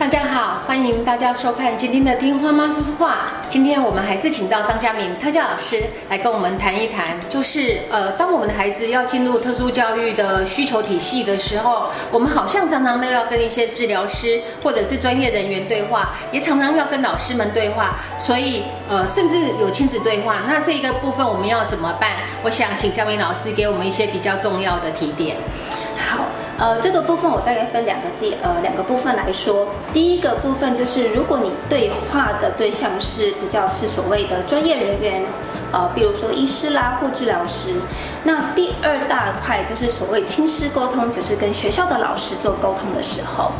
大家好，欢迎大家收看今天的《听花妈说说话》。今天我们还是请到张家明特教老师来跟我们谈一谈，就是呃，当我们的孩子要进入特殊教育的需求体系的时候，我们好像常常都要跟一些治疗师或者是专业人员对话，也常常要跟老师们对话，所以呃，甚至有亲子对话。那这一个部分我们要怎么办？我想请嘉明老师给我们一些比较重要的提点。呃，这个部分我大概分两个第呃两个部分来说。第一个部分就是，如果你对话的对象是比较是所谓的专业人员，呃，比如说医师啦或治疗师。那第二大块就是所谓亲师沟通，就是跟学校的老师做沟通的时候。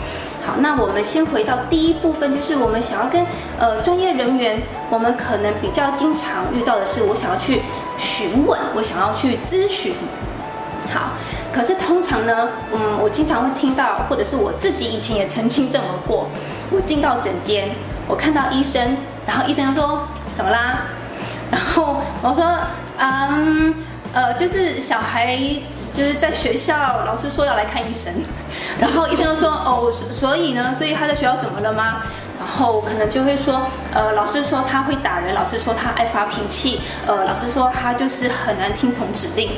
好，那我们先回到第一部分，就是我们想要跟呃专业人员，我们可能比较经常遇到的是，我想要去询问，我想要去咨询。可是通常呢，嗯，我经常会听到，或者是我自己以前也曾经这么过。我进到诊间，我看到医生，然后医生就说：“怎么啦？”然后 我说：“嗯，呃，就是小孩就是在学校，老师说要来看医生。”然后医生就说：“哦，所以呢，所以他在学校怎么了吗？”然后可能就会说：“呃，老师说他会打人，老师说他爱发脾气，呃，老师说他就是很难听从指令。”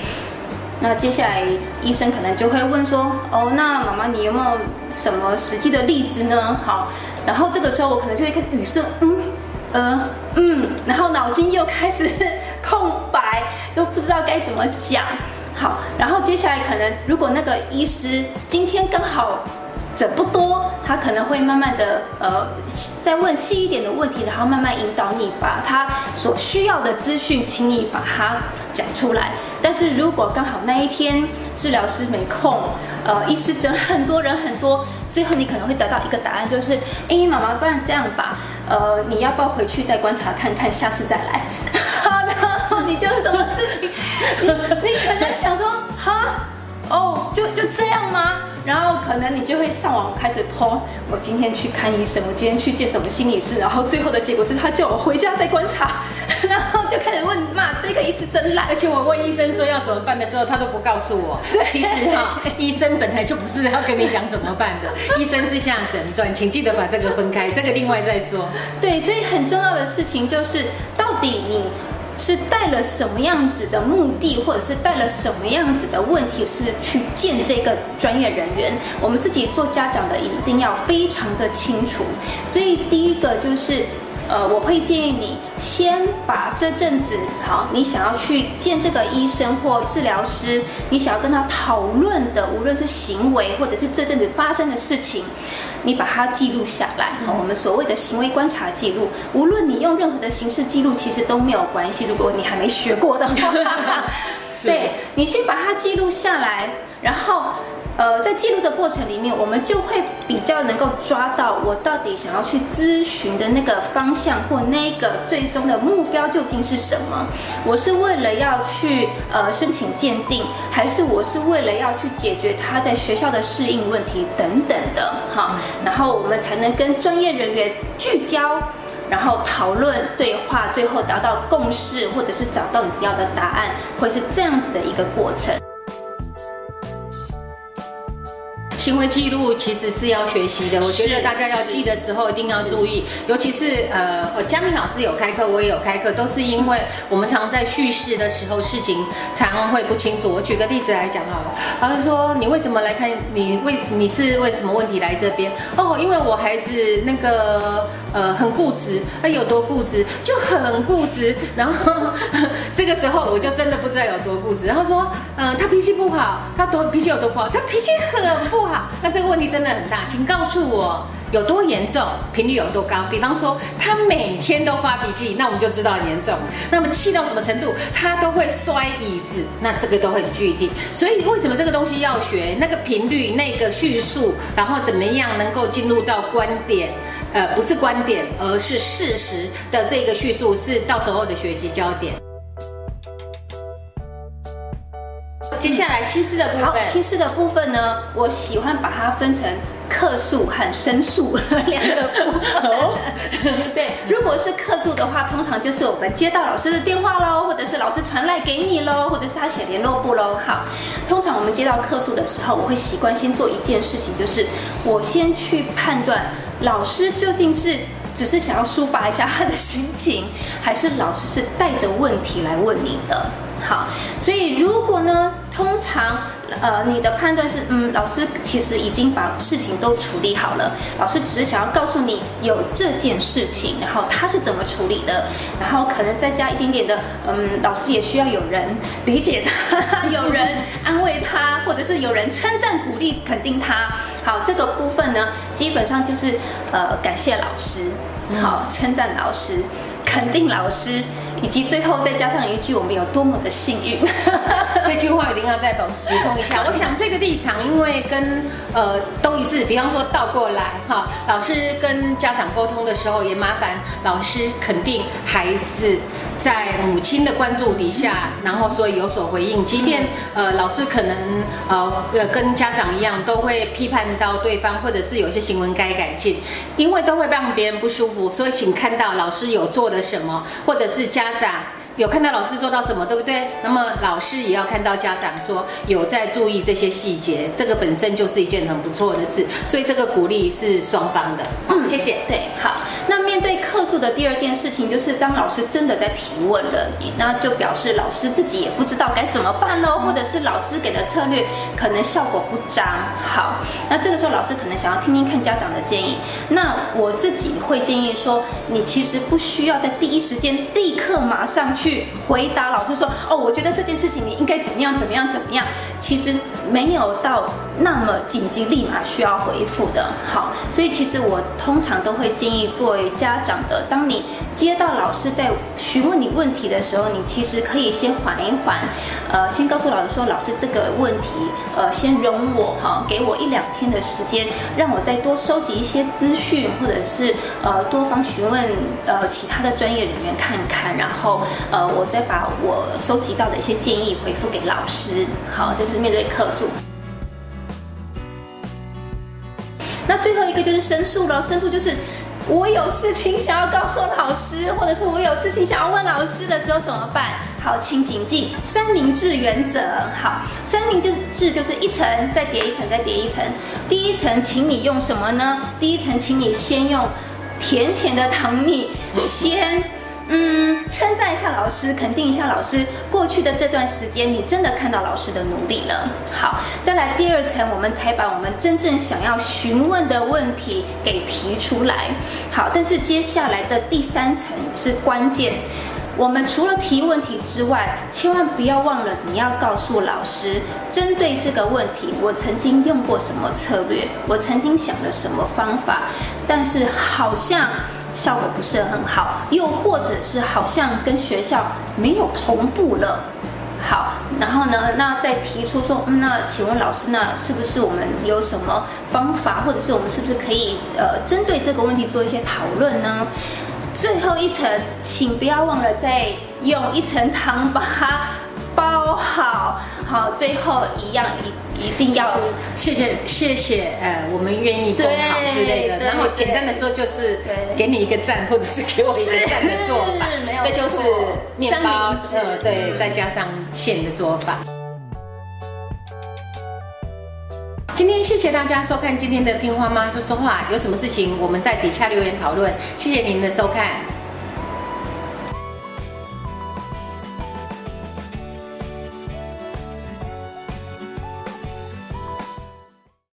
那接下来医生可能就会问说，哦，那妈妈你有没有什么实际的例子呢？好，然后这个时候我可能就会看语塞，嗯，呃，嗯，然后脑筋又开始 空白，又不知道该怎么讲。好，然后接下来可能如果那个医师今天刚好。整不多，他可能会慢慢的，呃，再问细一点的问题，然后慢慢引导你把他所需要的资讯，请你把它讲出来。但是如果刚好那一天治疗师没空，呃，医师诊很多人很多，最后你可能会得到一个答案，就是，哎，妈妈，不然这样吧，呃，你要不要回去再观察看看，下次再来？好了，你就什么事情，你你可能想说，哈，哦，就就这样吗？然后可能你就会上网开始 po，我今天去看医生，我今天去见什么心理师，然后最后的结果是他叫我回家再观察，然后开始问骂这个医师真烂，而且我问医生说要怎么办的时候，他都不告诉我。其实哈，医生本来就不是要跟你讲怎么办的，医生是下诊断，请记得把这个分开，这个另外再说。对，所以很重要的事情就是到底你。是带了什么样子的目的，或者是带了什么样子的问题，是去见这个专业人员？我们自己做家长的一定要非常的清楚。所以第一个就是，呃，我会建议你先把这阵子好，你想要去见这个医生或治疗师，你想要跟他讨论的，无论是行为或者是这阵子发生的事情。你把它记录下来，好，我们所谓的行为观察记录，无论你用任何的形式记录，其实都没有关系。如果你还没学过的话，对你先把它记录下来，然后。呃，在记录的过程里面，我们就会比较能够抓到我到底想要去咨询的那个方向或那个最终的目标究竟是什么。我是为了要去呃申请鉴定，还是我是为了要去解决他在学校的适应问题等等的哈？然后我们才能跟专业人员聚焦，然后讨论对话，最后达到共识，或者是找到你要的答案，会是这样子的一个过程。行为记录其实是要学习的，我觉得大家要记的时候一定要注意，尤其是呃，我佳明老师有开课，我也有开课，都是因为我们常在叙事的时候，事情常会不清楚。我举个例子来讲好了，好像说你为什么来看，你为你是为什么问题来这边？哦，因为我孩子那个呃很固执，他有多固执就很固执，然 后这个时候我就真的不知道有多固执。然后说，嗯，他脾气不好，他多脾气有多不好？他脾气很不好。那这个问题真的很大，请告诉我有多严重，频率有多高？比方说他每天都发脾气，那我们就知道严重。那么气到什么程度，他都会摔椅子，那这个都很具体。所以为什么这个东西要学？那个频率、那个叙述，然后怎么样能够进入到观点？呃，不是观点，而是事实的这个叙述，是到时候的学习焦点。接下来轻视的部好，分，轻视的部分呢，我喜欢把它分成客诉和申诉 两个部哦分。对，如果是客诉的话，通常就是我们接到老师的电话喽，或者是老师传来给你喽，或者是他写联络簿喽。好，通常我们接到客诉的时候，我会习惯先做一件事情，就是我先去判断老师究竟是。只是想要抒发一下他的心情，还是老师是带着问题来问你的？好，所以如果呢，通常呃你的判断是，嗯，老师其实已经把事情都处理好了，老师只是想要告诉你有这件事情，然后他是怎么处理的，然后可能再加一点点的，嗯，老师也需要有人理解他，有人安慰他，或者是有人称赞、鼓励、肯定他。好，这个部分呢，基本上就是呃感谢老师，好称赞老师。肯定老师，以及最后再加上一句我们有多么的幸运。这句话一定要再补补充一下。我想这个立场，因为跟呃都一致，比方说倒过来哈，老师跟家长沟通的时候，也麻烦老师肯定孩子在母亲的关注底下，然后所以有所回应。即便呃老师可能呃呃跟家长一样，都会批判到对方，或者是有些行为该改进，因为都会让别人不舒服，所以请看到老师有做的什么，或者是家长。有看到老师做到什么，对不对？那么老师也要看到家长说有在注意这些细节，这个本身就是一件很不错的事。所以这个鼓励是双方的。嗯，谢谢。对，好。那面对客诉的第二件事情，就是当老师真的在提问了你，那就表示老师自己也不知道该怎么办喽，或者是老师给的策略可能效果不彰。好，那这个时候老师可能想要听听看家长的建议。那我自己会建议说，你其实不需要在第一时间立刻马上去去回答老师说，哦，我觉得这件事情你应该怎么样怎么样怎么样。其实没有到那么紧急，立马需要回复的。好，所以其实我通常都会建议作为家长的，当你接到老师在询问你问题的时候，你其实可以先缓一缓，呃，先告诉老师说，老师这个问题，呃，先容我哈，给我一两天的时间，让我再多收集一些资讯，或者是呃多方询问呃其他的专业人员看看，然后呃我再把我收集到的一些建议回复给老师。好，这是面对客诉。那最后一个就是申诉了，申诉就是我有事情想要告诉老师，或者是我有事情想要问老师的时候怎么办？好，请谨记三明治原则。好，三明治就是一层再叠一层再叠一层。第一层，请你用什么呢？第一层，请你先用甜甜的糖蜜 先。嗯，称赞一下老师，肯定一下老师。过去的这段时间，你真的看到老师的努力了。好，再来第二层，我们才把我们真正想要询问的问题给提出来。好，但是接下来的第三层是关键。我们除了提问题之外，千万不要忘了，你要告诉老师，针对这个问题，我曾经用过什么策略，我曾经想了什么方法，但是好像。效果不是很好，又或者是好像跟学校没有同步了。好，然后呢，那再提出说，嗯，那请问老师，那是不是我们有什么方法，或者是我们是不是可以呃针对这个问题做一些讨论呢？最后一层，请不要忘了再用一层糖把它包好。好，最后一样一。一定要谢谢谢谢，呃，我们愿意共好之类的。然后简单的说就是给你一个赞，或者是给我一个赞的做法。这就是面包，呃，对，再加上馅的做法。今天谢谢大家收看今天的听花妈说说话，有什么事情我们在底下留言讨论。谢谢您的收看。